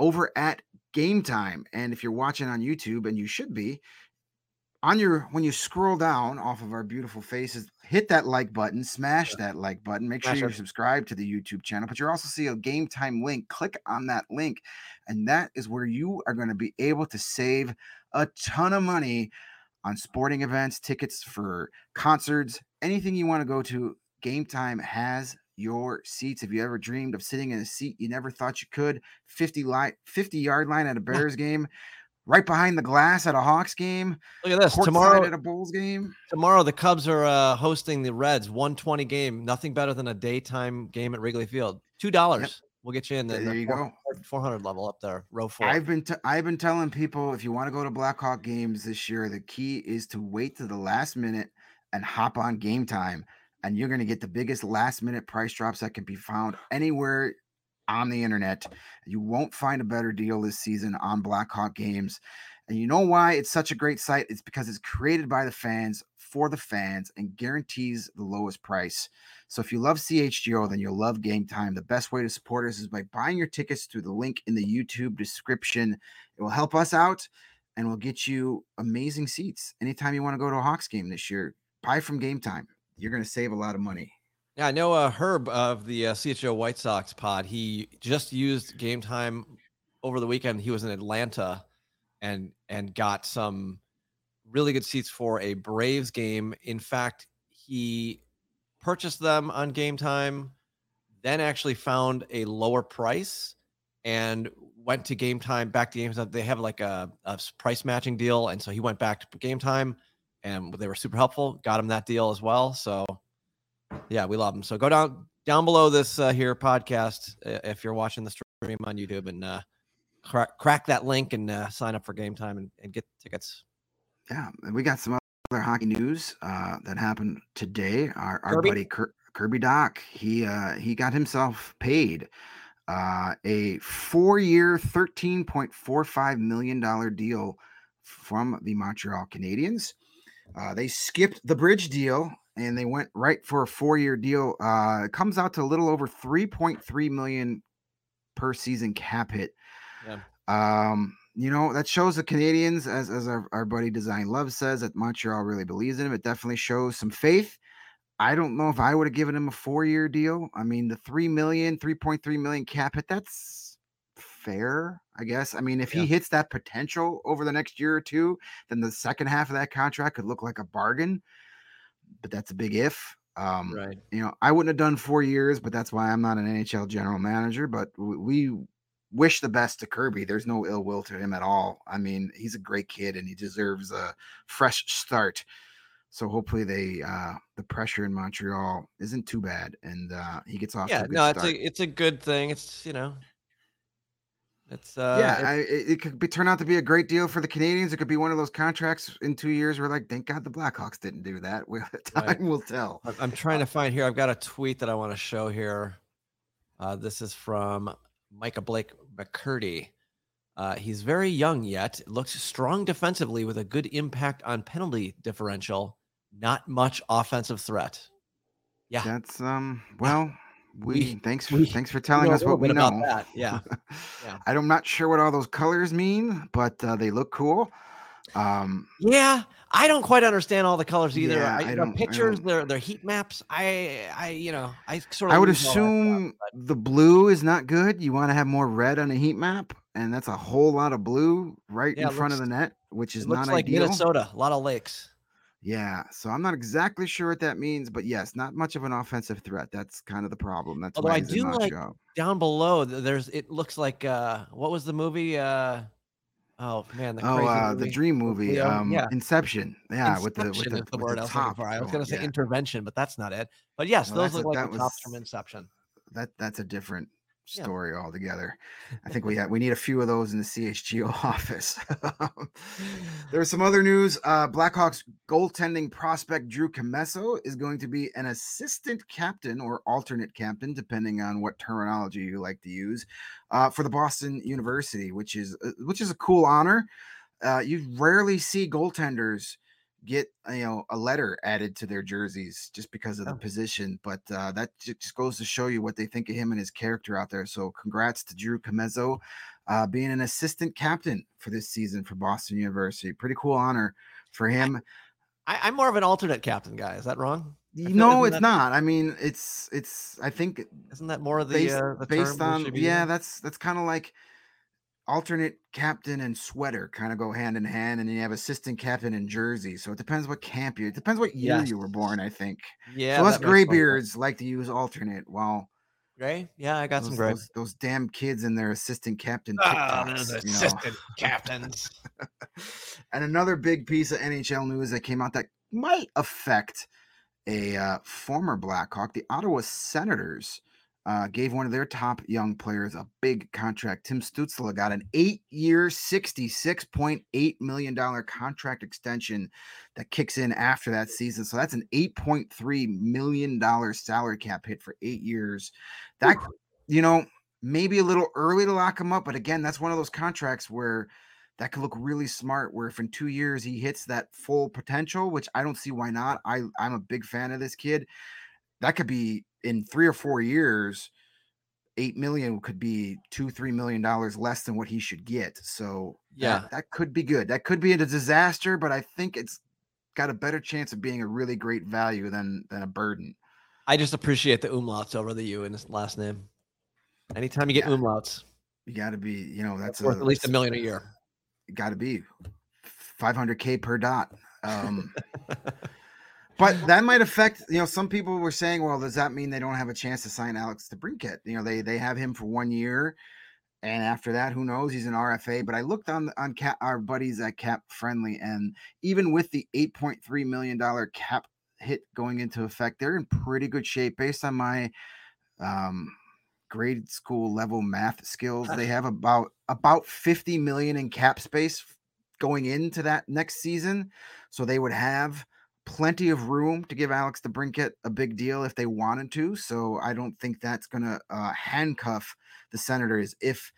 over at Game Time. And if you're watching on YouTube, and you should be, on your when you scroll down off of our beautiful faces hit that like button smash that like button make sure you subscribe to the youtube channel but you also see a game time link click on that link and that is where you are going to be able to save a ton of money on sporting events tickets for concerts anything you want to go to game time has your seats. Have you ever dreamed of sitting in a seat you never thought you could? 50 line 50 yard line at a Bears game right behind the glass at a Hawks game. Look at this tomorrow at a Bulls game. Tomorrow the Cubs are uh, hosting the Reds. 120 game. Nothing better than a daytime game at Wrigley Field. Two dollars. Yep. We'll get you in the, there. you go. 400 level up there, row four. I've been t- I've been telling people if you want to go to Blackhawk games this year, the key is to wait to the last minute and hop on game time, and you're going to get the biggest last minute price drops that can be found anywhere on the internet. You won't find a better deal this season on Blackhawk games. And you know why it's such a great site? It's because it's created by the fans for the fans and guarantees the lowest price. So if you love CHGO, then you'll love Game Time. The best way to support us is by buying your tickets through the link in the YouTube description. It will help us out and will get you amazing seats. Anytime you want to go to a Hawks game this year, buy from Game Time. You're going to save a lot of money. Yeah, I know uh, Herb of the uh, CHGO White Sox pod. He just used game time over the weekend. He was in Atlanta and and got some really good seats for a Braves game. In fact, he purchased them on game time, then actually found a lower price and went to game time back to game time. They have like a, a price matching deal. And so he went back to game time and they were super helpful, got him that deal as well. So yeah, we love them. So go down down below this uh, here podcast if you're watching the stream on YouTube and uh, crack, crack that link and uh, sign up for game time and, and get tickets. Yeah, and we got some other hockey news uh, that happened today. Our, our buddy Kirby? Kirby Dach, he uh, he got himself paid uh, a four-year, thirteen point four five million dollar deal from the Montreal Canadiens. Uh, they skipped the bridge deal and they went right for a four-year deal. Uh, it comes out to a little over 3.3 million per season cap hit. Yeah. Um, you know, that shows the Canadiens, as, as our, our buddy Design Love says, that Montreal really believes in him. It definitely shows some faith. I don't know if I would have given him a four-year deal. I mean, the 3 million, 3.3 million cap hit, that's fair, I guess. I mean, if yeah. he hits that potential over the next year or two, then the second half of that contract could look like a bargain but that's a big if. Um, right. You know, I wouldn't have done four years, but that's why I'm not an NHL general manager. But we wish the best to Kirby. There's no ill will to him at all. I mean, he's a great kid and he deserves a fresh start. So hopefully they uh the pressure in Montreal isn't too bad and uh he gets off. Yeah, no, it's a it's a good thing. It's you know it's uh, yeah, I, it, could be turn out to be a great deal for the Canadiens. It could be one of those contracts in two years where, like, thank God the Blackhawks didn't do that. We, time right. will tell. I'm trying to find here. I've got a tweet that I want to show here. Uh, this is from Micah Blake McCurdy. Uh, he's very young yet. Looks strong defensively with a good impact on penalty differential. Not much offensive threat. Yeah, that's um. Well, we, we thanks we, thanks for telling us what we know. That. Yeah. yeah. I'm not sure what all those colors mean, but uh, they look cool. Um, yeah, I don't quite understand all the colors either. Yeah, I, I don't, pictures, they're they're heat maps. I I you know I sort of. I would assume stuff, the blue is not good. You want to have more red on a heat map, and that's a whole lot of blue right yeah, in front looks, of the net, which is not like ideal. Minnesota, a lot of lakes. Yeah, so I'm not exactly sure what that means, but yes, not much of an offensive threat. That's kind of the problem. That's Although why I do like show. down below. There's it looks like uh what was the movie? Uh oh man, the oh uh, the dream movie, um, yeah. Inception. Yeah, Inception with the with the, the word I was for. I was going to say yeah. intervention, but that's not it. But yes, well, those look a, like the was, tops from Inception. That that's a different story yeah. altogether. I think we have we need a few of those in the CHGO office. There's some other news. Uh, Blackhawks goaltending prospect Drew Commesso is going to be an assistant captain or alternate captain, depending on what terminology you like to use, uh, for the Boston University, which is uh, which is a cool honor. Uh, you rarely see goaltenders get you know a letter added to their jerseys just because of the oh. position. But uh, that just goes to show you what they think of him and his character out there. So congrats to Drew Commesso uh, being an assistant captain for this season for Boston University. Pretty cool honor for him. I, am more of an alternate captain guy. Is that wrong? No, it's not. I mean, it's it's. I think isn't that more of the based, uh, the based on? Yeah, that's that's kind of like alternate captain and sweater kind of go hand in hand, and then you have assistant captain and jersey. So it depends what camp you. It depends what year yes. you were born. I think. Yeah. So us graybeards like to use alternate. While gray, yeah, I got those, some gray. Those, those, damn kids and their assistant captain ah, TikToks. Uh, assistant captains. and another big piece of NHL news that came out that might affect a uh, former Blackhawk, the Ottawa Senators uh, gave one of their top young players a big contract. Tim Stützle got an eight-year, $66.8 million contract extension that kicks in after that season. So that's an $8.3 million salary cap hit for eight years. That, you know, maybe a little early to lock him up, but again, that's one of those contracts where that could look really smart. Where if in two years he hits that full potential, which I don't see why not. I I'm a big fan of this kid. That could be in three or four years, eight million could be two, three million dollars less than what he should get. So yeah, that, that, could be good. That could be a disaster, but I think it's got a better chance of being a really great value than than a burden. I just appreciate the umlauts over the U in his last name. Anytime you get yeah. umlauts, you got to be, you know, that's worth a, at least a million a year. Got to be 500k per dot. Um, But that might affect, you know, some people were saying, well, does that mean they don't have a chance to sign Alex DeBrincat? You know, they they have him for one year, and after that, who knows? He's an RFA. But I looked on on cap, our buddies at Cap Friendly, and even with the eight point three million dollar cap hit going into effect, they're in pretty good shape based on my um, grade school level math skills. They have about about 50 million in cap space going into that next season. So they would have plenty of room to give Alex DeBrincat a big deal if they wanted to. So I don't think that's going to uh, handcuff the Senators. If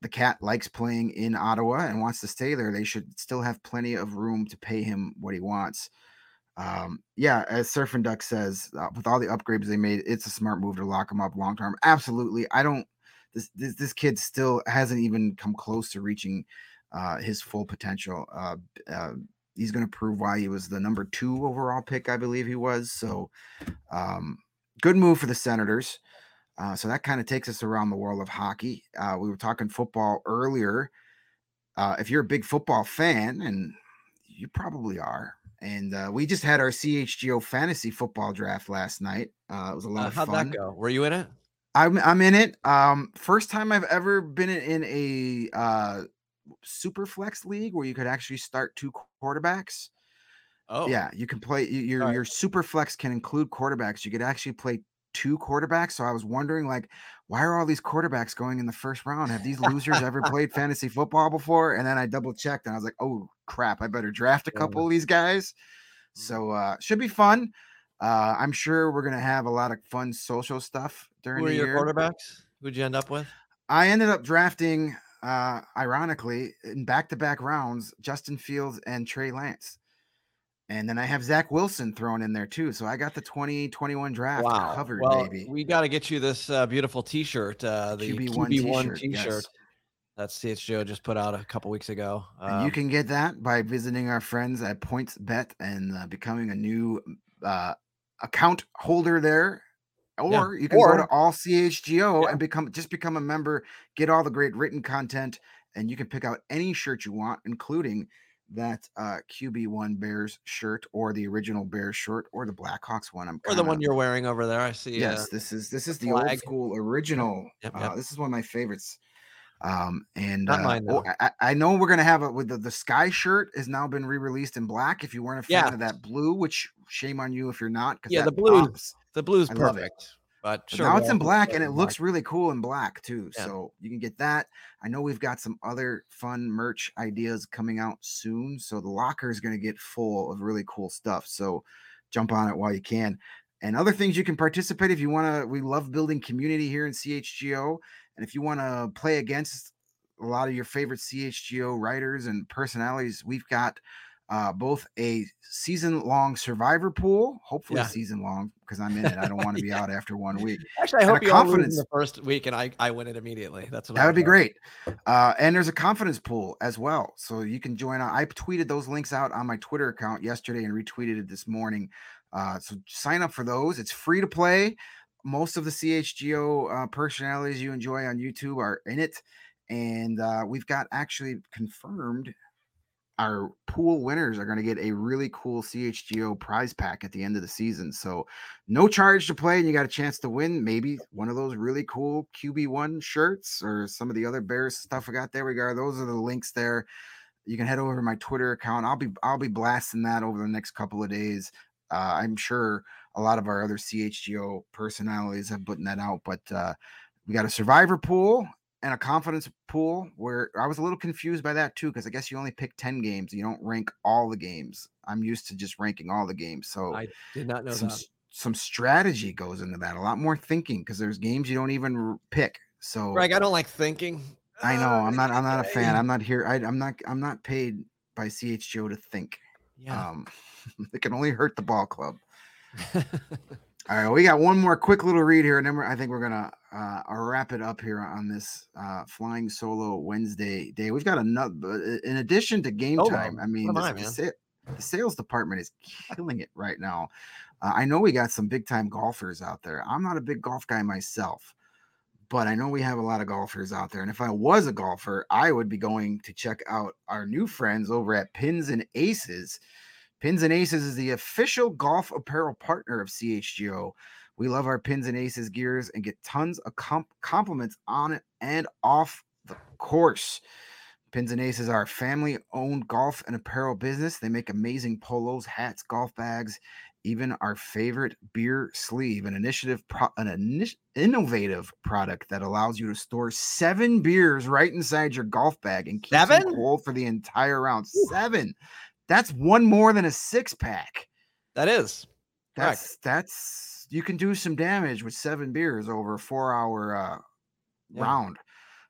the cat likes playing in Ottawa and wants to stay there, they should still have plenty of room to pay him what he wants. Um, yeah, as Surf and Duck says, uh, with all the upgrades they made, it's a smart move to lock him up long term. Absolutely. I don't. This, this this kid still hasn't even come close to reaching uh, his full potential. Uh, uh, he's going to prove why he was the number two overall pick, I believe he was. So, um, good move for the Senators. Uh, so that kind of takes us around the world of hockey. Uh, we were talking football earlier. Uh, if you're a big football fan, and you probably are, and uh, we just had our CHGO fantasy football draft last night. Uh, it was a lot uh, of how'd fun. How'd that go? Were you in it? I'm I'm in it. Um, first time I've ever been in a uh, super flex league where you could actually start two quarterbacks. Oh, yeah, you can play your right. your super flex can include quarterbacks. You could actually play two quarterbacks. So I was wondering, like, why are all these quarterbacks going in the first round? Have these losers ever played fantasy football before? And then I double checked and I was like, oh crap, I better draft a couple of these guys. Mm-hmm. So uh should be fun. Uh I'm sure we're gonna have a lot of fun social stuff during Who the your year. quarterbacks? Who'd you end up with? I ended up drafting uh ironically in back-to-back rounds Justin Fields and Trey Lance. And then I have Zach Wilson thrown in there too. So I got the 2021 draft wow. covered, well, baby. We got to get you this uh, beautiful t shirt, uh, the QB1, QB1 t shirt. Yes. That CHGO just put out a couple weeks ago. Um, and you can get that by visiting our friends at Points Bet and uh, becoming a new uh, account holder there. Or yeah. you can or, go to all CHGO yeah. and become just become a member, get all the great written content, and you can pick out any shirt you want, including that uh, QB1 Bears shirt or the original Bears shirt or the Blackhawks one. I'm or the one you're wearing over there. I see. Yes, uh, this is this is the flag. old school original. Yep, yep. Uh, this is one of my favorites. Um, and Not uh, mine, oh, I, I, know we're gonna have it with the, the sky shirt has now been re-released in black. If you weren't a fan yeah. of that blue, which shame on you if you're not, because yeah, the blue, pops. the blue's perfect. But, sure, now it's in black and it looks really cool in black too. Yeah. So you can get that. I know we've got some other fun merch ideas coming out soon. So the locker is going to get full of really cool stuff. So jump on it while you can. And other things you can participate if you want to. We love building community here in CHGO. And if you want to play against a lot of your favorite CHGO writers and personalities, we've got uh, both a season long survivor pool, hopefully yeah. season long because I'm in it. I don't want to be out after one week. Actually, I hope you confidence the first week and I, I win it immediately. That's what that would be great. Uh, and there's a confidence pool as well. So you can join. I tweeted those links out on my Twitter account yesterday and retweeted it this morning. Uh, so sign up for those. It's free to play. Most of the CHGO uh, personalities you enjoy on YouTube are in it. And uh, we've got actually confirmed our pool winners are going to get a really cool CHGO prize pack at the end of the season. So, no charge to play, and you got a chance to win maybe one of those really cool QB1 shirts or some of the other Bears stuff I got there. We got those are the links there. You can head over to my Twitter account. I'll be I'll be blasting that over the next couple of days. Uh, I'm sure a lot of our other CHGO personalities have put that out, but uh, we got a survivor pool and a confidence pool where I was a little confused by that too, because I guess you only pick 10 games. You don't rank all the games. I'm used to just ranking all the games. So I did not know some, that. Some strategy goes into that, a lot more thinking because there's games you don't even pick. So Greg, I don't like thinking. I know. I'm not I'm not a fan. I'm not here. I, am not I'm not paid by CHGO to think. Yeah. Um it can only hurt the ball club. All right, we got one more quick little read here, and then I think we're gonna uh, wrap it up here on this uh, flying solo Wednesday day. We've got another, uh, in addition to game oh, time. I mean, this, I, the, the, sales department is killing it right now. Uh, I know we got some big time golfers out there. I'm not a big golf guy myself, but I know we have a lot of golfers out there. And if I was a golfer, I would be going to check out our new friends over at Pins and Aces. Pins and Aces is the official golf apparel partner of CHGO. We love our Pins and Aces gears and get tons of comp- compliments on it and off the course. Pins and Aces are a family owned golf and apparel business. They make amazing polos, hats, golf bags, even our favorite beer sleeve, an initiative, pro- an init- innovative product that allows you to store seven beers right inside your golf bag and keep seven? them cold for the entire round. Ooh. Seven. That's one more than a six pack. That is. That's Correct. that's you can do some damage with seven beers over a four hour uh, yeah. round.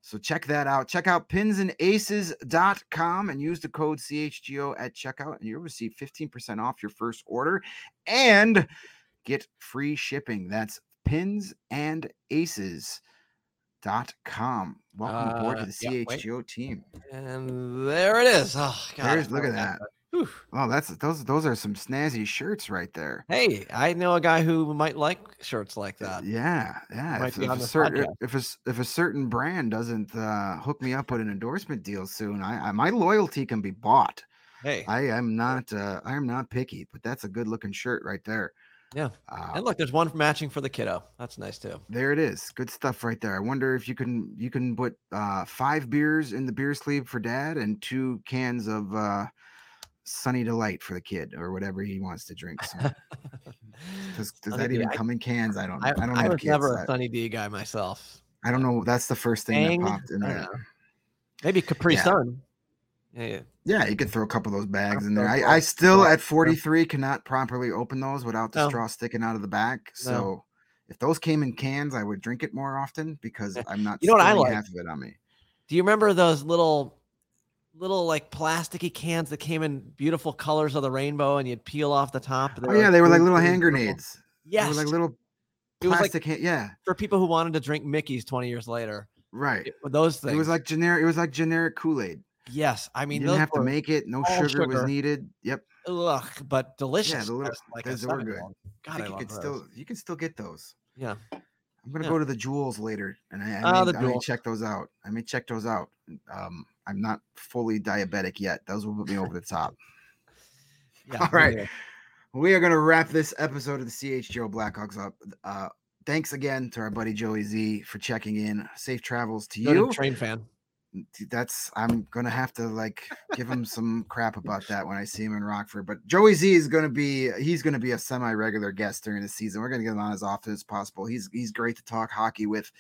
So check that out. Check out pinsandaces.com and use the code CHGO at checkout, and you'll receive 15% off your first order and get free shipping. That's pinsandaces.com. Welcome uh, aboard to the CHGO yeah, team. And there it is. Oh, God. look at that. Oh, that's those those are some snazzy shirts right there. Hey, I know a guy who might like shirts like that. Yeah, yeah. If, if, a certain, if, a, if a certain brand doesn't uh, hook me up with an endorsement deal soon, I, I my loyalty can be bought. Hey, I am not uh, I am not picky, but that's a good looking shirt right there. Yeah. Uh, and look, there's one matching for the kiddo. That's nice too. There it is. Good stuff right there. I wonder if you can you can put uh, five beers in the beer sleeve for dad and two cans of uh, Sunny Delight for the kid or whatever he wants to drink. So, does, does that even I, come in cans? I don't. I, I don't. I was kids, never a Sunny D guy myself. I don't know. That's the first thing Bang? that popped in there. Maybe Capri yeah. Sun. Yeah, yeah. Yeah, you could throw a couple of those bags in there. I, I still at 43 cannot properly open those without the no. straw sticking out of the back. So no. if those came in cans, I would drink it more often because I'm not. You know what I like? Half of it on me. Do you remember those little little like plasticky cans that came in beautiful colors of the rainbow and you'd peel off the top. Oh yeah, they were like little hand grenades. Yes, they were like little plastic. Like, hand, yeah, for people who wanted to drink Mickey's twenty years later. Right. It, those things. It was like generic. It was like generic Kool Aid. Yes, I mean you didn't have to make it. No sugar, sugar, was needed. Yep. Ugh, but delicious. Yeah, the little, like those were good. God, I, I you could those. still you can still get those. Yeah. I'm gonna yeah. go to the Jewel's later, and I, I, uh, may, I may check those out. I may check those out. Um, I'm not fully diabetic yet. Those will put me over the top. Yeah, All right. Yeah. We are going to wrap this episode of the CHGO Blackhawks up. Uh, thanks again to our buddy Joey Z for checking in. Safe travels to you. Train fan that's I'm gonna have to like give him some crap about that when I see him in Rockford. But Joey Z is gonna be he's gonna be a semi-regular guest during the season. We're gonna get him on as often as possible. He's he's great to talk hockey with.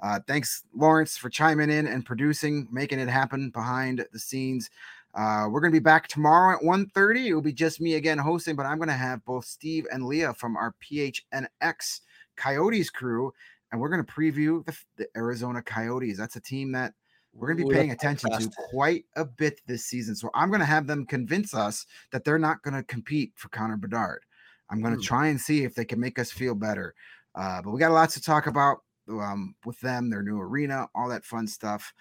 Uh, thanks, Lawrence, for chiming in and producing, making it happen behind the scenes. Uh, we're gonna be back tomorrow at 1:30. It will be just me again hosting, but I'm gonna have both Steve and Leah from our PHNX Coyotes crew, and we're gonna preview the, the Arizona Coyotes. That's a team that we're going to be paying attention to quite a bit this season. So I'm going to have them convince us that they're not going to compete for Connor Bedard. I'm going to hmm. try and see if they can make us feel better. Uh, but we got lots to talk about um, with them, their new arena, all that fun stuff.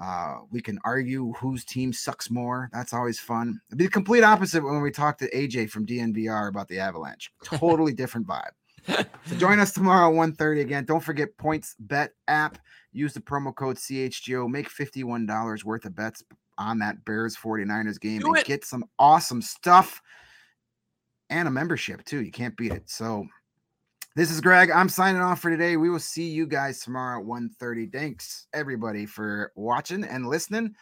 Uh, we can argue whose team sucks more. That's always fun. It'd be the complete opposite when we talk to AJ from DNVR about the Avalanche. Totally different vibe. so join us tomorrow 1.30 again. Don't forget Points Bet app. Use the promo code CHGO. Make $51 worth of bets on that Bears 49ers game Do and it. get some awesome stuff and a membership too. You can't beat it. So this is Greg. I'm signing off for today. We will see you guys tomorrow at 1:30. Thanks everybody for watching and listening,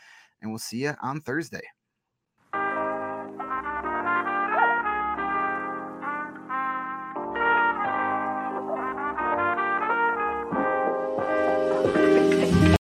and we'll see you on Thursday.